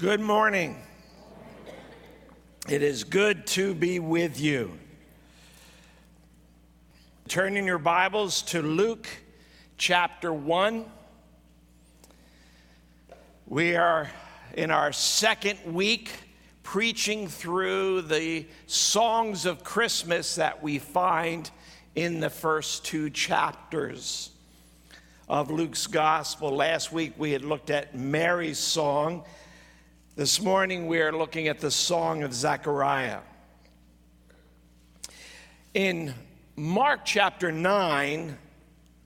Good morning. It is good to be with you. Turn in your Bibles to Luke chapter 1. We are in our second week preaching through the songs of Christmas that we find in the first two chapters of Luke's gospel. Last week we had looked at Mary's song. This morning we are looking at the song of Zechariah. In Mark chapter 9,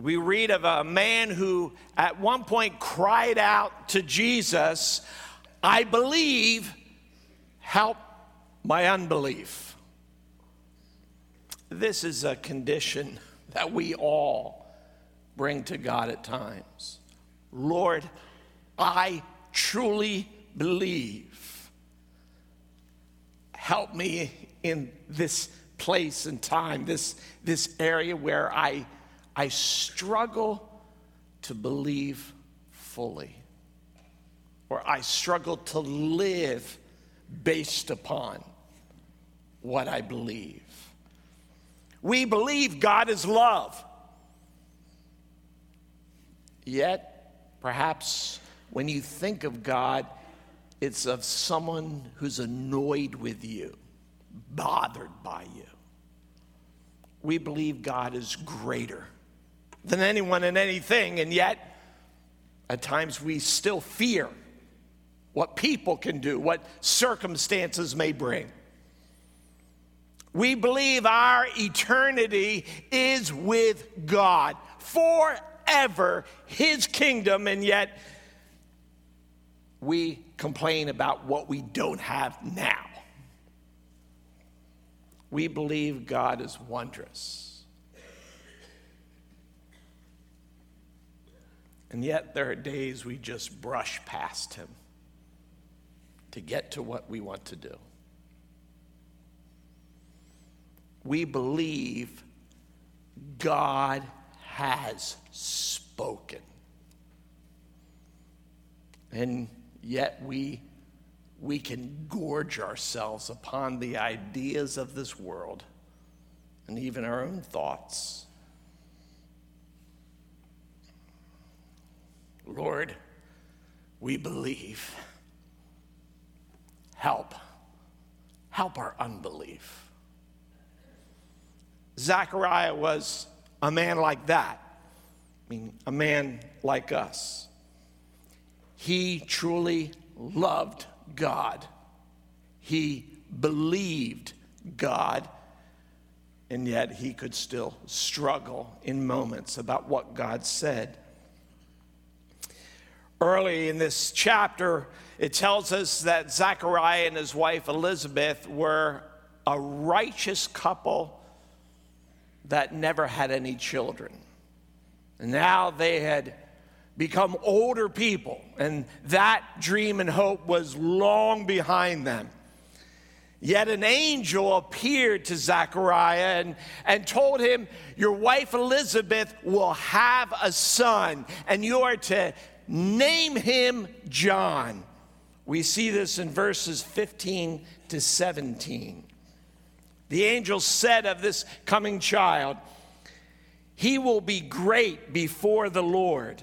we read of a man who at one point cried out to Jesus, I believe, help my unbelief. This is a condition that we all bring to God at times. Lord, I truly believe. Help me in this place and time, this, this area where I, I struggle to believe fully, or I struggle to live based upon what I believe. We believe God is love. Yet, perhaps when you think of God, it's of someone who's annoyed with you, bothered by you. We believe God is greater than anyone and anything, and yet at times we still fear what people can do, what circumstances may bring. We believe our eternity is with God forever, His kingdom, and yet we complain about what we don't have now. We believe God is wondrous. And yet, there are days we just brush past Him to get to what we want to do. We believe God has spoken. And yet we, we can gorge ourselves upon the ideas of this world and even our own thoughts. Lord, we believe. Help. Help our unbelief. Zechariah was a man like that. I mean, a man like us. He truly loved God. He believed God, and yet he could still struggle in moments about what God said. Early in this chapter, it tells us that Zechariah and his wife Elizabeth were a righteous couple that never had any children. And now they had become older people, and that dream and hope was long behind them. Yet an angel appeared to Zechariah and, and told him, Your wife Elizabeth will have a son, and you are to name him John. We see this in verses 15 to 17. The angel said of this coming child, He will be great before the Lord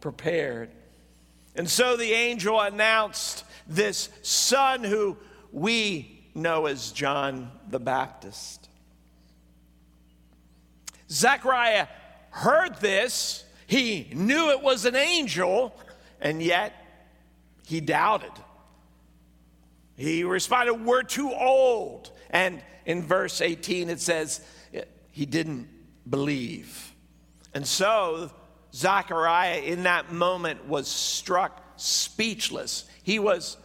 prepared. And so the angel announced this son who we know as John the Baptist. Zechariah heard this, he knew it was an angel, and yet he doubted. He responded, We're too old. And in verse 18, it says, He didn't believe. And so Zechariah, in that moment, was struck speechless. He was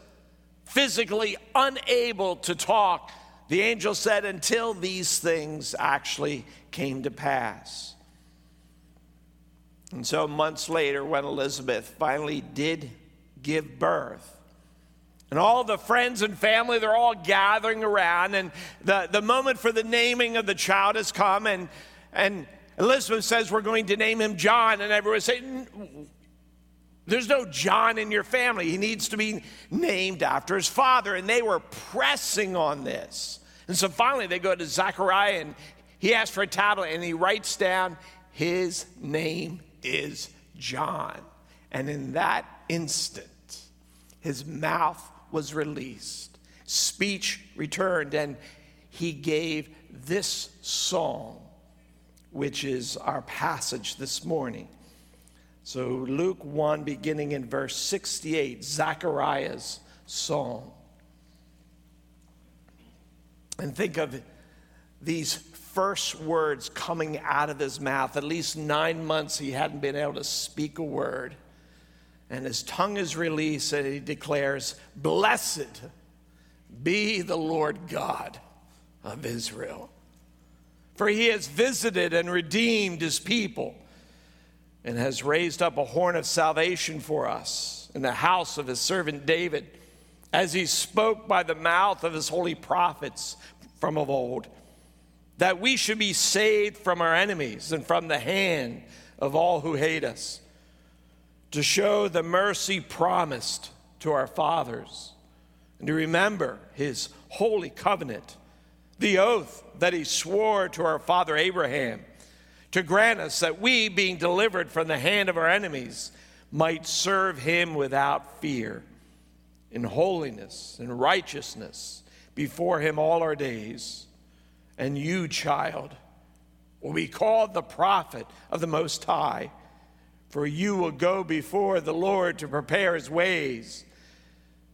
physically unable to talk, the angel said, until these things actually came to pass. And so, months later, when Elizabeth finally did give birth, and all the friends and family, they're all gathering around, and the, the moment for the naming of the child has come, and, and Elizabeth says, We're going to name him John, and everyone saying, there's no John in your family. He needs to be named after his father. And they were pressing on this. And so finally they go to Zechariah and he asks for a tablet and he writes down, His name is John. And in that instant, his mouth was released, speech returned, and he gave this song, which is our passage this morning. So, Luke 1, beginning in verse 68, Zechariah's song. And think of these first words coming out of his mouth. At least nine months he hadn't been able to speak a word. And his tongue is released, and he declares, Blessed be the Lord God of Israel. For he has visited and redeemed his people and has raised up a horn of salvation for us in the house of his servant David, as he spoke by the mouth of his holy prophets from of old, that we should be saved from our enemies and from the hand of all who hate us, to show the mercy promised to our fathers, and to remember his holy covenant, the oath that he swore to our father Abraham to grant us that we, being delivered from the hand of our enemies, might serve him without fear, in holiness and righteousness before him all our days. And you, child, will be called the prophet of the Most High, for you will go before the Lord to prepare his ways,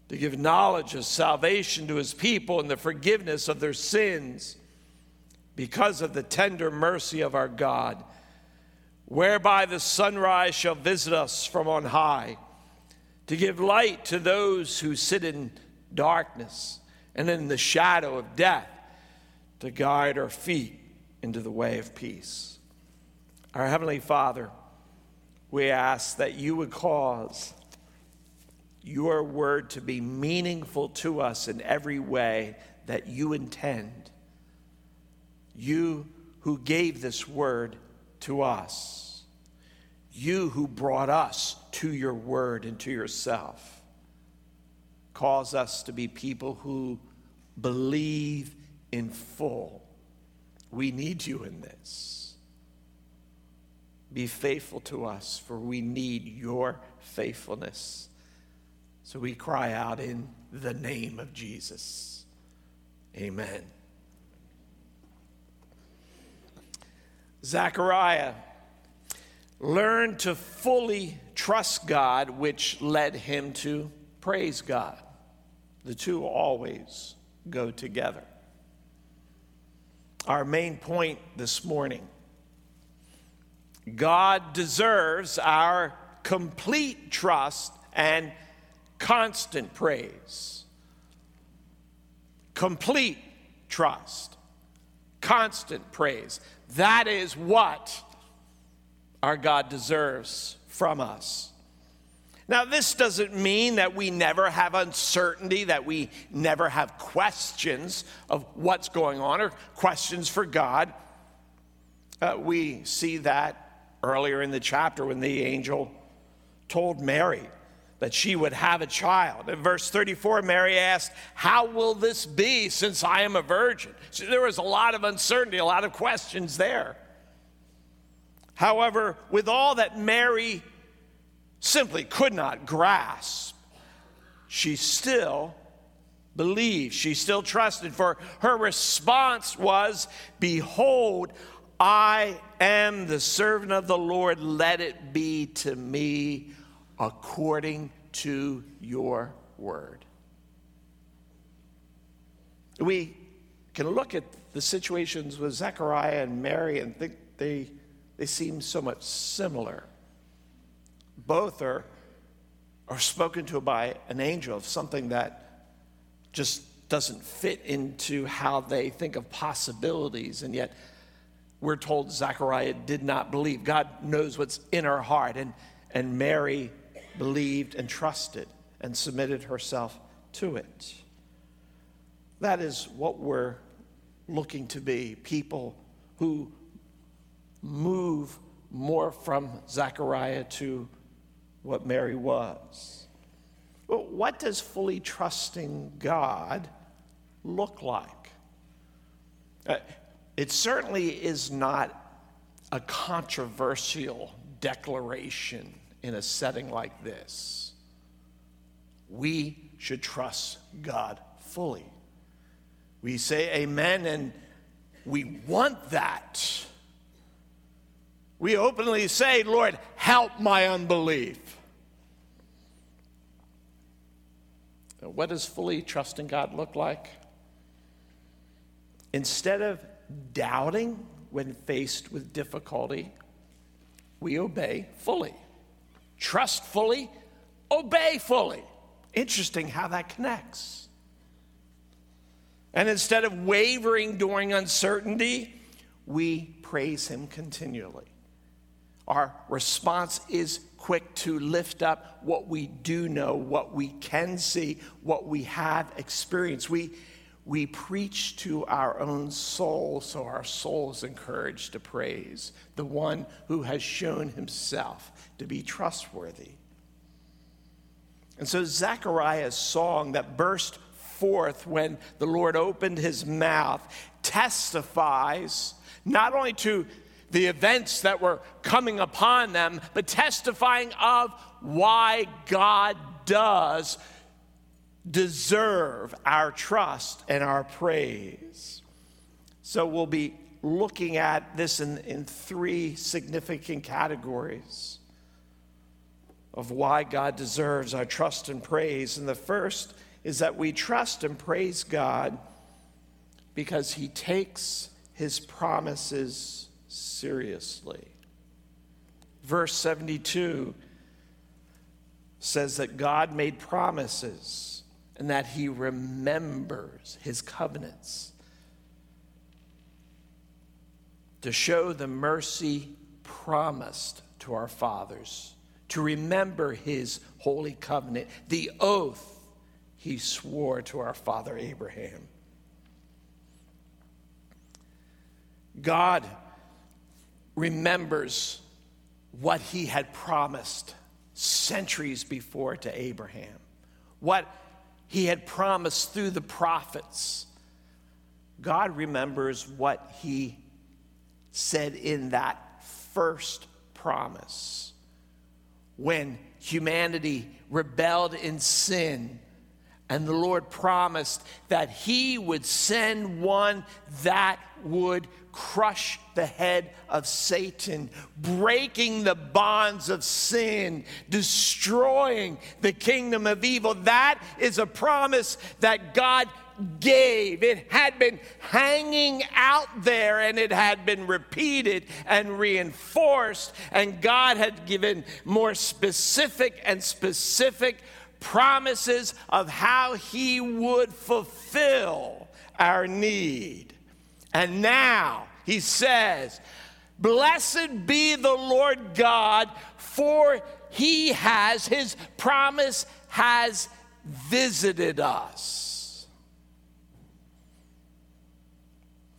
to give knowledge of salvation to his people and the forgiveness of their sins because of the tender mercy of our God, whereby the sunrise shall visit us from on high, to give light to those who sit in darkness and in the shadow of death, to guide our feet into the way of peace. Our Heavenly Father, we ask that you would cause your word to be meaningful to us in every way that you intend you who gave this word to us, you who brought us to your word and to yourself, cause us to be people who believe in full. We need you in this. Be faithful to us, for we need your faithfulness. So we cry out in the name of Jesus. Amen. Zechariah learned to fully trust God, which led him to praise God. The two always go together. Our main point this morning God deserves our complete trust and constant praise. Complete trust, constant praise. That is what our God deserves from us. Now, this doesn't mean that we never have uncertainty, that we never have questions of what's going on or questions for God. Uh, we see that earlier in the chapter when the angel told Mary that she would have a child. In verse 34, Mary asked, How will this be since I am a virgin? So there was a lot of uncertainty, a lot of questions there. However, with all that Mary simply could not grasp, she still believed, she still trusted, for her response was, Behold, I am the servant of the Lord, let it be to me according to your word. We can look at the situations with Zechariah and Mary and think they, they seem so much similar. Both are, are spoken to by an angel of something that just doesn't fit into how they think of possibilities. And yet, we're told Zechariah did not believe. God knows what's in her heart. And, and Mary believed and trusted and submitted herself to it. That is what we're looking to be people who move more from Zechariah to what Mary was. Well, what does fully trusting God look like? Uh, it certainly is not a controversial declaration in a setting like this. We should trust God fully. We say amen and we want that. We openly say, Lord, help my unbelief. What does fully trusting God look like? Instead of doubting when faced with difficulty, we obey fully. Trust fully, obey fully. Interesting how that connects. And instead of wavering during uncertainty, we praise Him continually. Our response is quick to lift up what we do know, what we can see, what we have experienced. We, we preach to our own soul so our soul is encouraged to praise the one who has shown himself to be trustworthy. And so Zechariah's song that burst forth when the Lord opened his mouth testifies not only to the events that were coming upon them, but testifying of why God does deserve our trust and our praise. So we'll be looking at this in, in three significant categories of why God deserves our trust and praise. And the first is that we trust and praise God because he takes his promises seriously. Verse 72 says that God made promises and that he remembers his covenants to show the mercy promised to our fathers, to remember his holy covenant, the oath he swore to our father Abraham. God remembers what he had promised centuries before to Abraham, what he had promised through the prophets. God remembers what he said in that first promise when humanity rebelled in sin. And the Lord promised that He would send one that would crush the head of Satan, breaking the bonds of sin, destroying the kingdom of evil. That is a promise that God gave. It had been hanging out there and it had been repeated and reinforced, and God had given more specific and specific promises of how He would fulfill our need. And now he says, Blessed be the Lord God, for he has, his promise has visited us.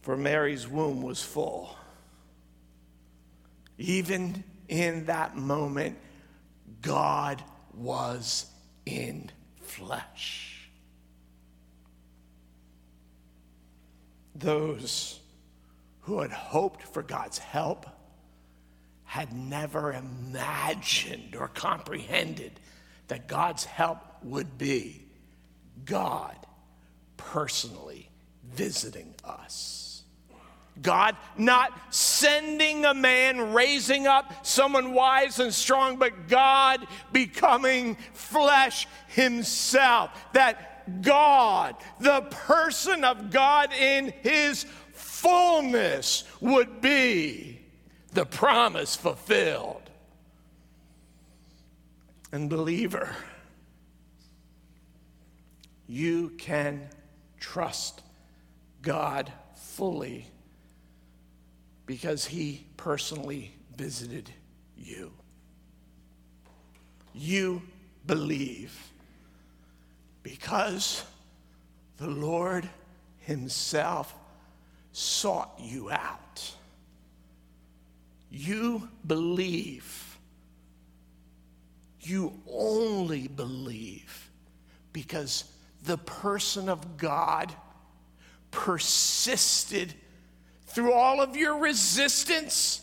For Mary's womb was full. Even in that moment, God was in flesh. those who had hoped for God's help had never imagined or comprehended that God's help would be God personally visiting us. God not sending a man, raising up someone wise and strong, but God becoming flesh himself. That God, the person of God in his fullness, would be the promise fulfilled. And, believer, you can trust God fully because He personally visited you. You believe because the Lord Himself sought you out. You believe. You only believe because the person of God persisted through all of your resistance.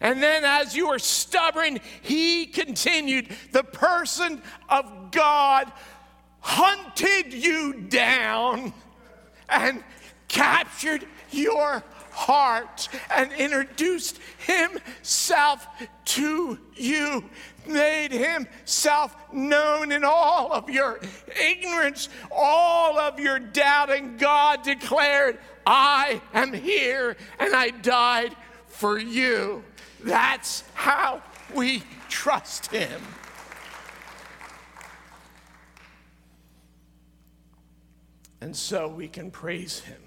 And then, as you were stubborn, he continued. The person of God hunted you down and captured your heart and introduced himself to you, made himself known in all of your ignorance, all of your doubt. And God declared, I am here and I died for you. That's how we trust him. And so we can praise him.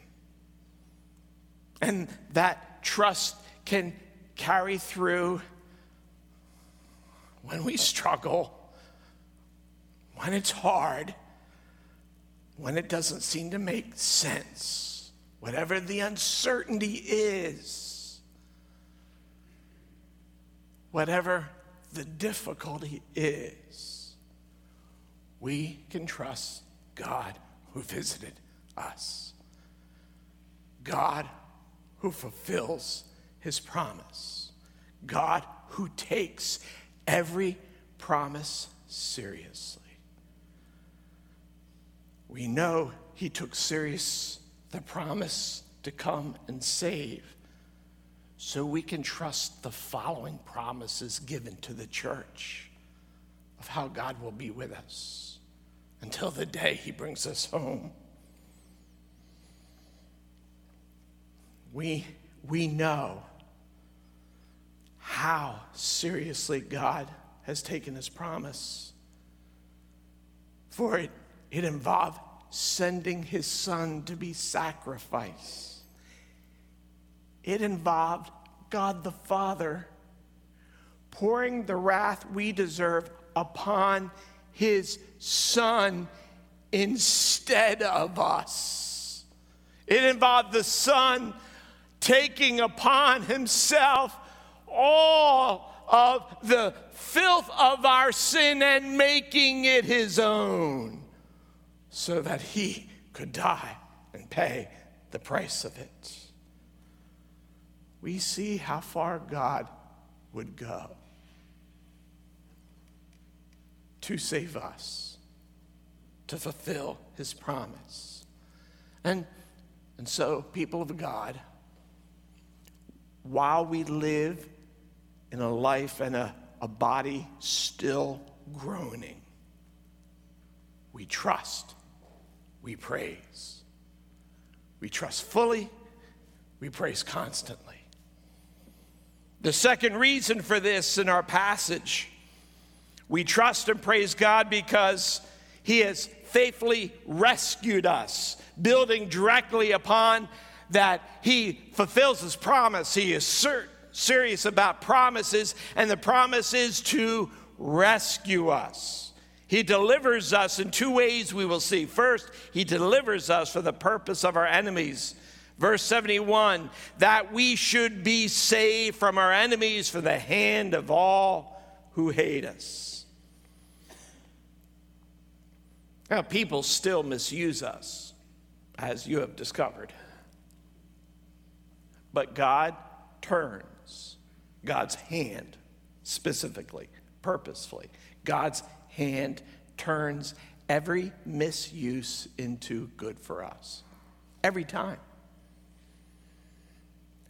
And that trust can carry through when we struggle, when it's hard, when it doesn't seem to make sense, whatever the uncertainty is, whatever the difficulty is, we can trust God who visited us. God who fulfills his promise. God who takes every promise seriously. We know he took serious the promise to come and save. So we can trust the following promises given to the church of how God will be with us until the day he brings us home. We, we know how seriously God has taken his promise. For it, it involved sending his son to be sacrificed. It involved God the Father pouring the wrath we deserve upon his son instead of us. It involved the son taking upon himself all of the filth of our sin and making it his own so that he could die and pay the price of it. We see how far God would go to save us, to fulfill his promise. And, and so, people of God, while we live in a life and a, a body still groaning, we trust, we praise. We trust fully, we praise constantly. The second reason for this in our passage, we trust and praise God because He has faithfully rescued us, building directly upon that he fulfills his promise. He is ser- serious about promises, and the promise is to rescue us. He delivers us in two ways we will see. First, he delivers us for the purpose of our enemies. Verse 71 that we should be saved from our enemies from the hand of all who hate us. Now, people still misuse us, as you have discovered. But God turns God's hand specifically, purposefully. God's hand turns every misuse into good for us. Every time.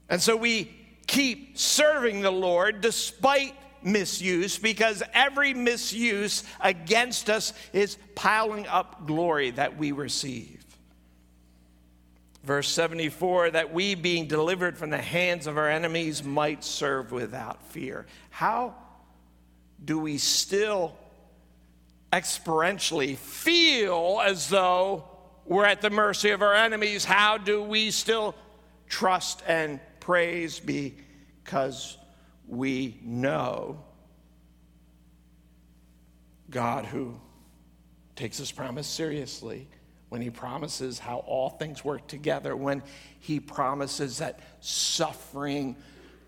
And so we keep serving the Lord despite misuse because every misuse against us is piling up glory that we receive. Verse 74 that we, being delivered from the hands of our enemies, might serve without fear. How do we still experientially feel as though we're at the mercy of our enemies, how do we still trust and praise because we know God who takes his promise seriously when he promises how all things work together, when he promises that suffering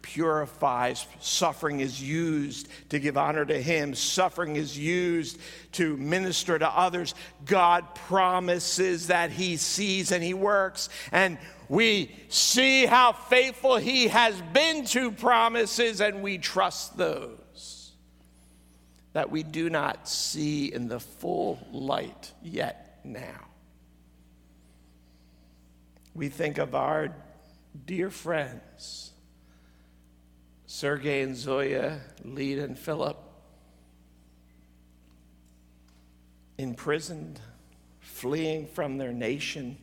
purifies, suffering is used to give honor to him, suffering is used to minister to others. God promises that he sees and he works, and we see how faithful he has been to promises, and we trust those that we do not see in the full light yet now. We think of our dear friends, Sergei and Zoya, Leda and Philip, imprisoned, fleeing from their nation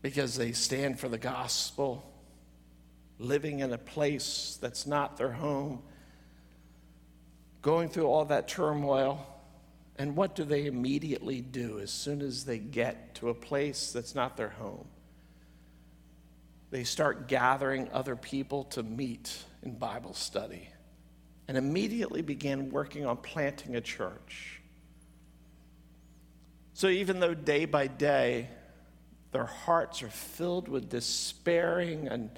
because they stand for the gospel, living in a place that's not their home, going through all that turmoil. And what do they immediately do as soon as they get to a place that's not their home? They start gathering other people to meet in Bible study and immediately began working on planting a church. So even though day by day their hearts are filled with despairing and,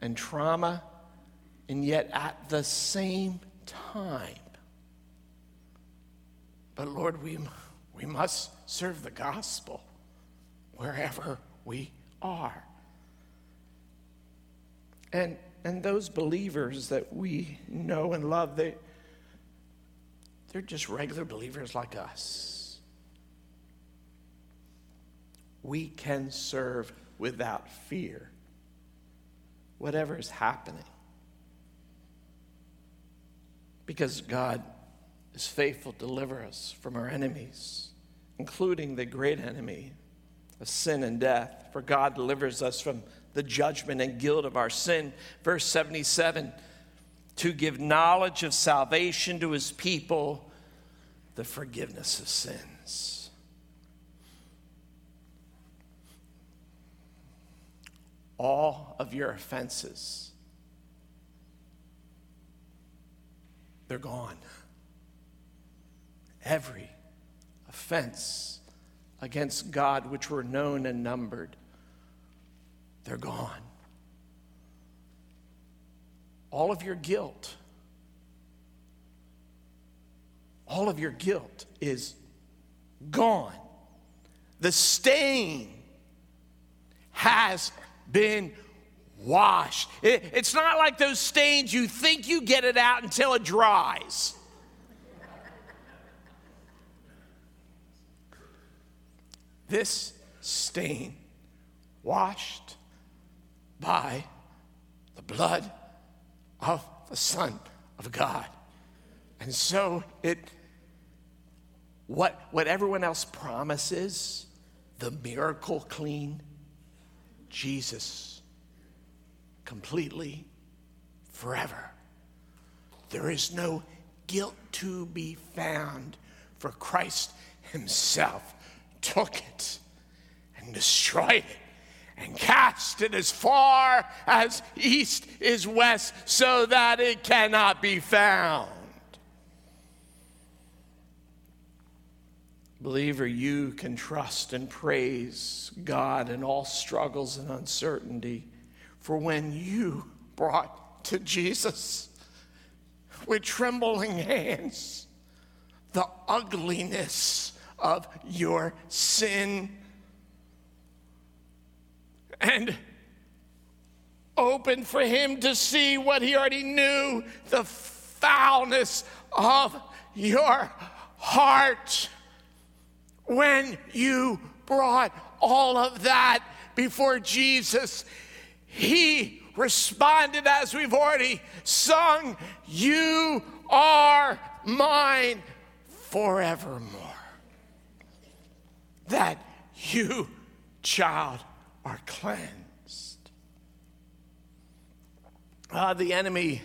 and trauma, and yet at the same time, but Lord, we, we must serve the gospel wherever we are. And, and those believers that we know and love, they, they're just regular believers like us. we can serve without fear, whatever is happening. Because God is faithful to deliver us from our enemies, including the great enemy of sin and death. For God delivers us from the judgment and guilt of our sin. Verse 77 to give knowledge of salvation to his people, the forgiveness of sins. all of your offenses. They're gone. Every offense against God, which were known and numbered, they're gone. All of your guilt, all of your guilt is gone. The stain has been washed. It, it's not like those stains you think you get it out until it dries. This stain washed by the blood of the Son of God. And so it, what, what everyone else promises, the miracle clean, Jesus completely forever. There is no guilt to be found, for Christ Himself took it and destroyed it and cast it as far as east is west so that it cannot be found. Believer, you can trust and praise God in all struggles and uncertainty. For when you brought to Jesus with trembling hands the ugliness of your sin and opened for him to see what he already knew the foulness of your heart when you brought all of that before Jesus, he responded as we've already sung, You are mine forevermore. That you, child, are cleansed. Uh, the enemy,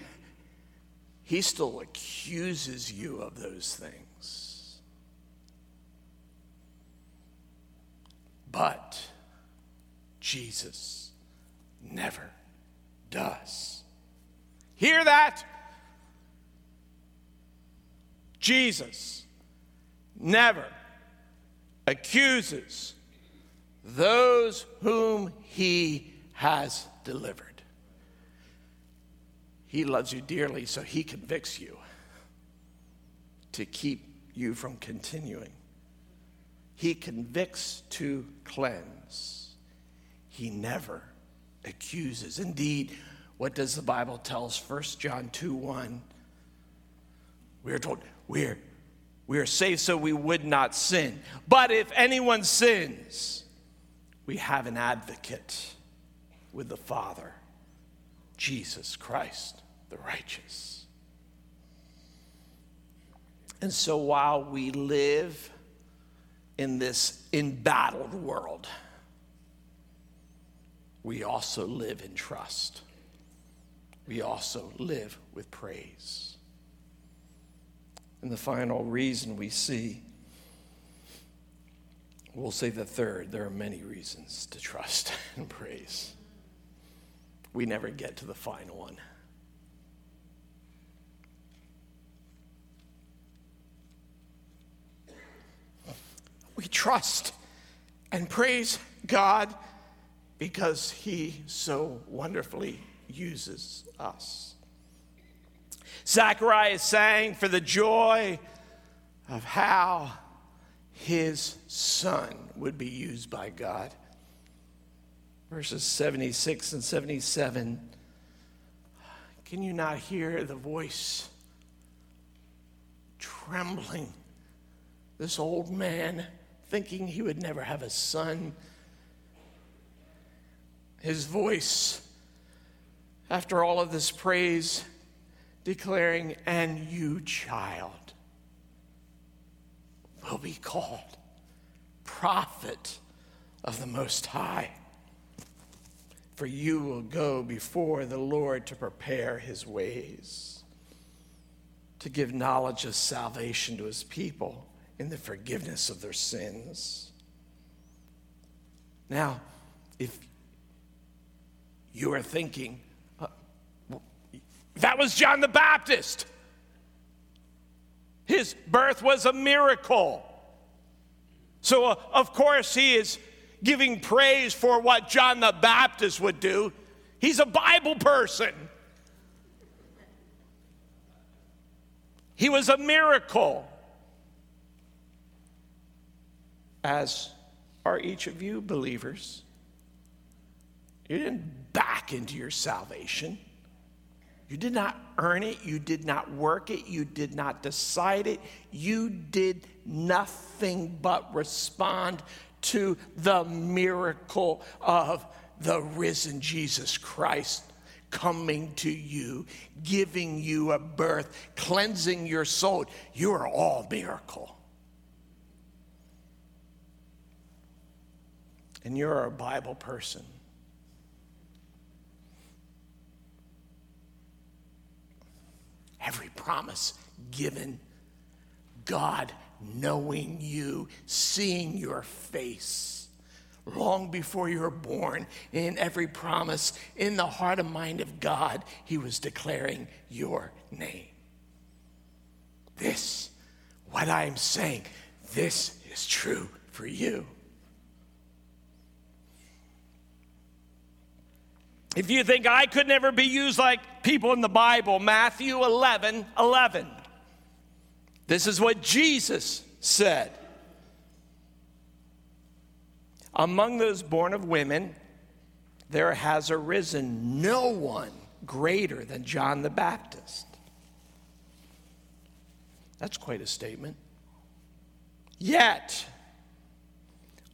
he still accuses you of those things. But Jesus never does. Hear that? Jesus never accuses those whom he has delivered. He loves you dearly, so he convicts you to keep you from continuing. He convicts to cleanse. He never accuses. Indeed, what does the Bible tell us? 1 John 2 1. We are told we're, we are saved so we would not sin. But if anyone sins, we have an advocate with the Father, Jesus Christ, the righteous. And so while we live in this embattled world, we also live in trust. We also live with praise. And the final reason we see, we'll say the third, there are many reasons to trust and praise. We never get to the final one. We trust and praise God because He so wonderfully uses us. Zacharias sang for the joy of how his son would be used by God. Verses 76 and 77. Can you not hear the voice trembling? This old man thinking he would never have a son. His voice, after all of this praise, declaring, And you, child, will be called prophet of the Most High. For you will go before the Lord to prepare his ways, to give knowledge of salvation to his people in the forgiveness of their sins. Now, if you are thinking, uh, that was John the Baptist. His birth was a miracle. So, uh, of course, he is giving praise for what John the Baptist would do. He's a Bible person. He was a miracle, as are each of you believers. You didn't back into your salvation. You did not earn it. You did not work it. You did not decide it. You did nothing but respond to the miracle of the risen Jesus Christ coming to you, giving you a birth, cleansing your soul. You are all miracle. And you're a Bible person. Every promise given, God knowing you, seeing your face long before you were born, in every promise, in the heart and mind of God, He was declaring your name. This, what I am saying, this is true for you. If you think I could never be used like people in the Bible, Matthew 11 11. This is what Jesus said. Among those born of women, there has arisen no one greater than John the Baptist. That's quite a statement. Yet,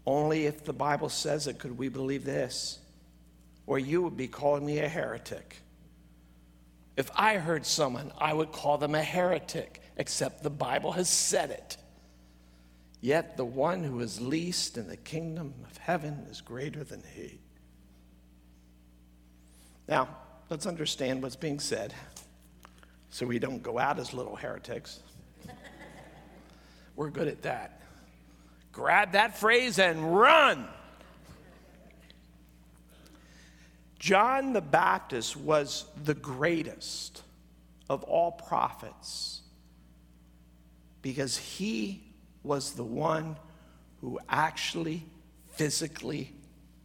only if the Bible says it could we believe this or you would be calling me a heretic. If I heard someone, I would call them a heretic, except the Bible has said it. Yet the one who is least in the kingdom of heaven is greater than he. Now, let's understand what's being said. so we don't go out as little heretics. We're good at that. Grab that phrase and run. John the Baptist was the greatest of all prophets because he was the one who actually physically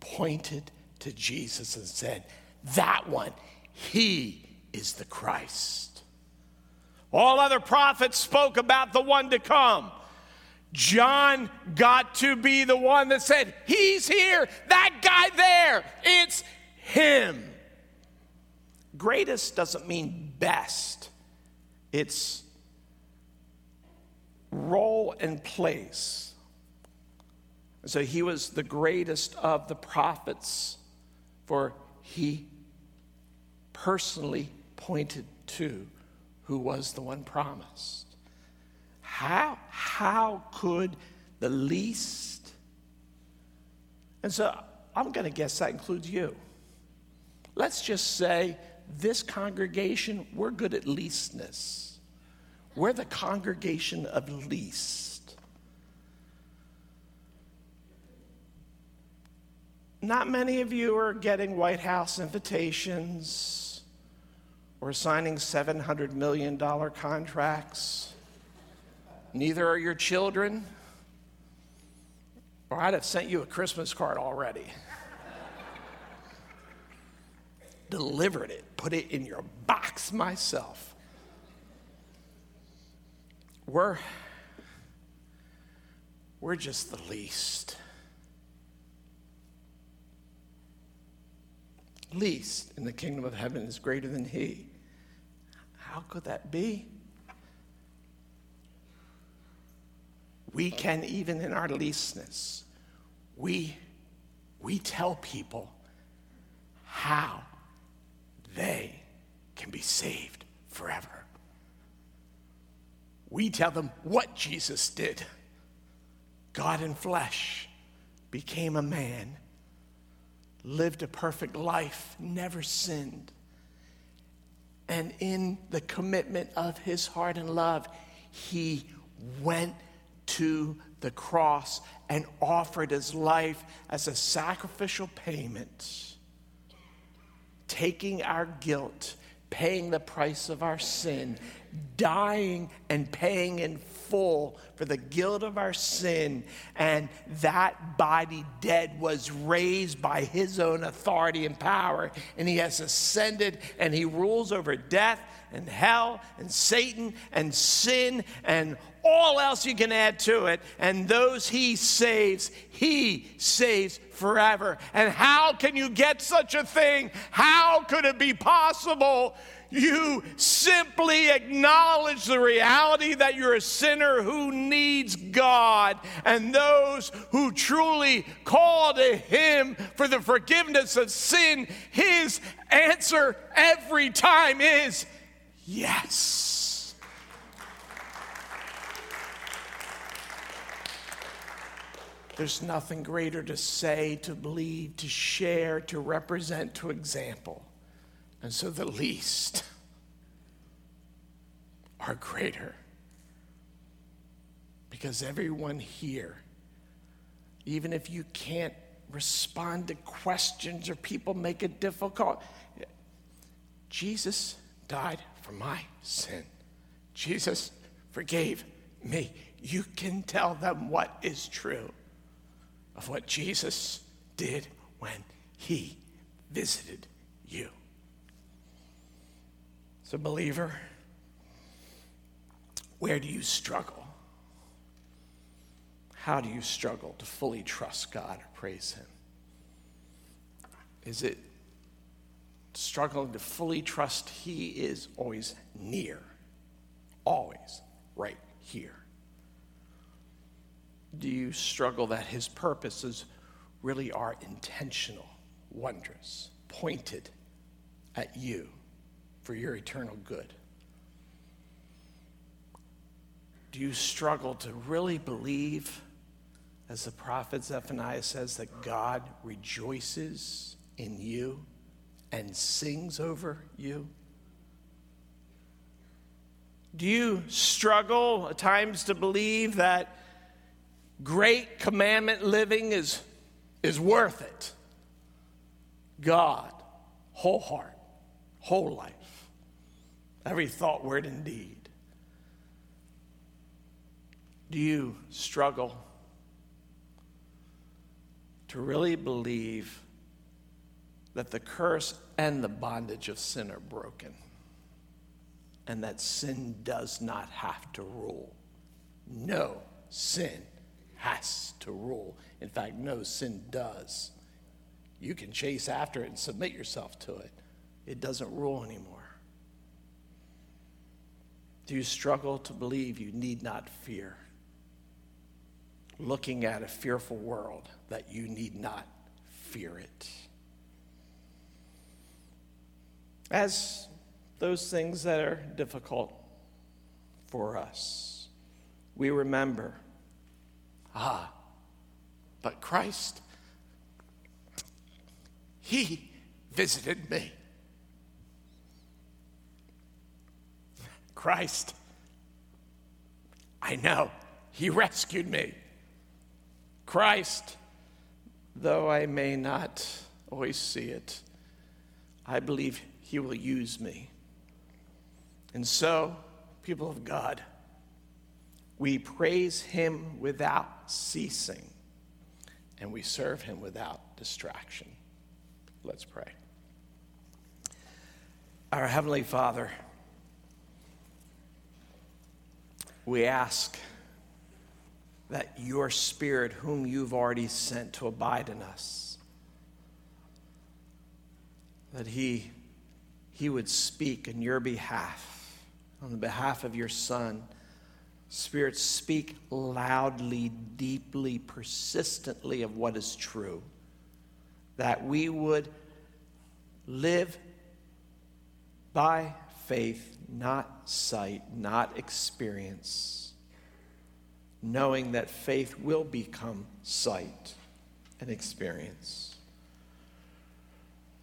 pointed to Jesus and said, That one, he is the Christ. All other prophets spoke about the one to come. John got to be the one that said, He's here, that guy there, it's him. Greatest doesn't mean best, it's role and place. So he was the greatest of the prophets, for he personally pointed to who was the one promised. How, how could the least? And so I'm going to guess that includes you. Let's just say this congregation, we're good at leastness. We're the congregation of least. Not many of you are getting White House invitations or signing $700 million contracts. Neither are your children, or I'd have sent you a Christmas card already. Delivered it, put it in your box myself. We're, we're just the least. Least in the kingdom of heaven is greater than he. How could that be? We can, even in our leastness, we, we tell people how they can be saved forever. We tell them what Jesus did. God in flesh became a man, lived a perfect life, never sinned. And in the commitment of his heart and love, he went to the cross and offered his life as a sacrificial payment, taking our guilt, paying the price of our sin, dying and paying in full for the guilt of our sin. And that body dead was raised by his own authority and power. And he has ascended and he rules over death and hell and Satan and sin and all else you can add to it. And those he saves, he saves forever. And how can you get such a thing? How could it be possible? You simply acknowledge the reality that you're a sinner who needs God. And those who truly call to Him for the forgiveness of sin, His answer every time is yes. There's nothing greater to say, to believe, to share, to represent, to example. And so the least are greater. Because everyone here, even if you can't respond to questions or people make it difficult, Jesus died for my sin. Jesus forgave me. You can tell them what is true of what Jesus did when he visited you. So, believer, where do you struggle? How do you struggle to fully trust God or praise Him? Is it struggling to fully trust He is always near, always right here? Do you struggle that His purposes really are intentional, wondrous, pointed at you for your eternal good? Do you struggle to really believe, as the prophet Zephaniah says, that God rejoices in you and sings over you? Do you struggle at times to believe that great commandment living is, is worth it? God, whole heart, whole life, every thought, word, and deed. Do you struggle to really believe that the curse and the bondage of sin are broken? and that sin does not have to rule. No, sin has to rule. In fact, no, sin does. You can chase after it and submit yourself to it, it doesn't rule anymore. Do you struggle to believe you need not fear? Looking at a fearful world, that you need not fear it. As those things that are difficult for us. We remember, ah, but Christ, He visited me. Christ, I know, He rescued me. Christ, though I may not always see it, I believe He will use me. And so, people of God, we praise him without ceasing, and we serve him without distraction. Let's pray. Our Heavenly Father, we ask that your Spirit, whom you've already sent to abide in us, that he, he would speak in your behalf on the behalf of your Son. Spirit, speak loudly, deeply, persistently of what is true, that we would live by faith, not sight, not experience, knowing that faith will become sight and experience.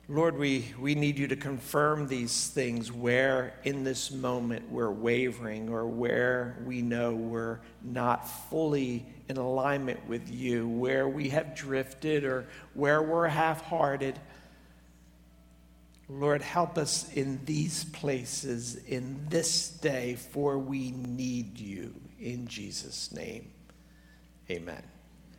Lord, we, we need you to confirm these things where in this moment we're wavering or where we know we're not fully in alignment with you, where we have drifted or where we're half hearted. Lord, help us in these places in this day, for we need you. In Jesus' name, amen.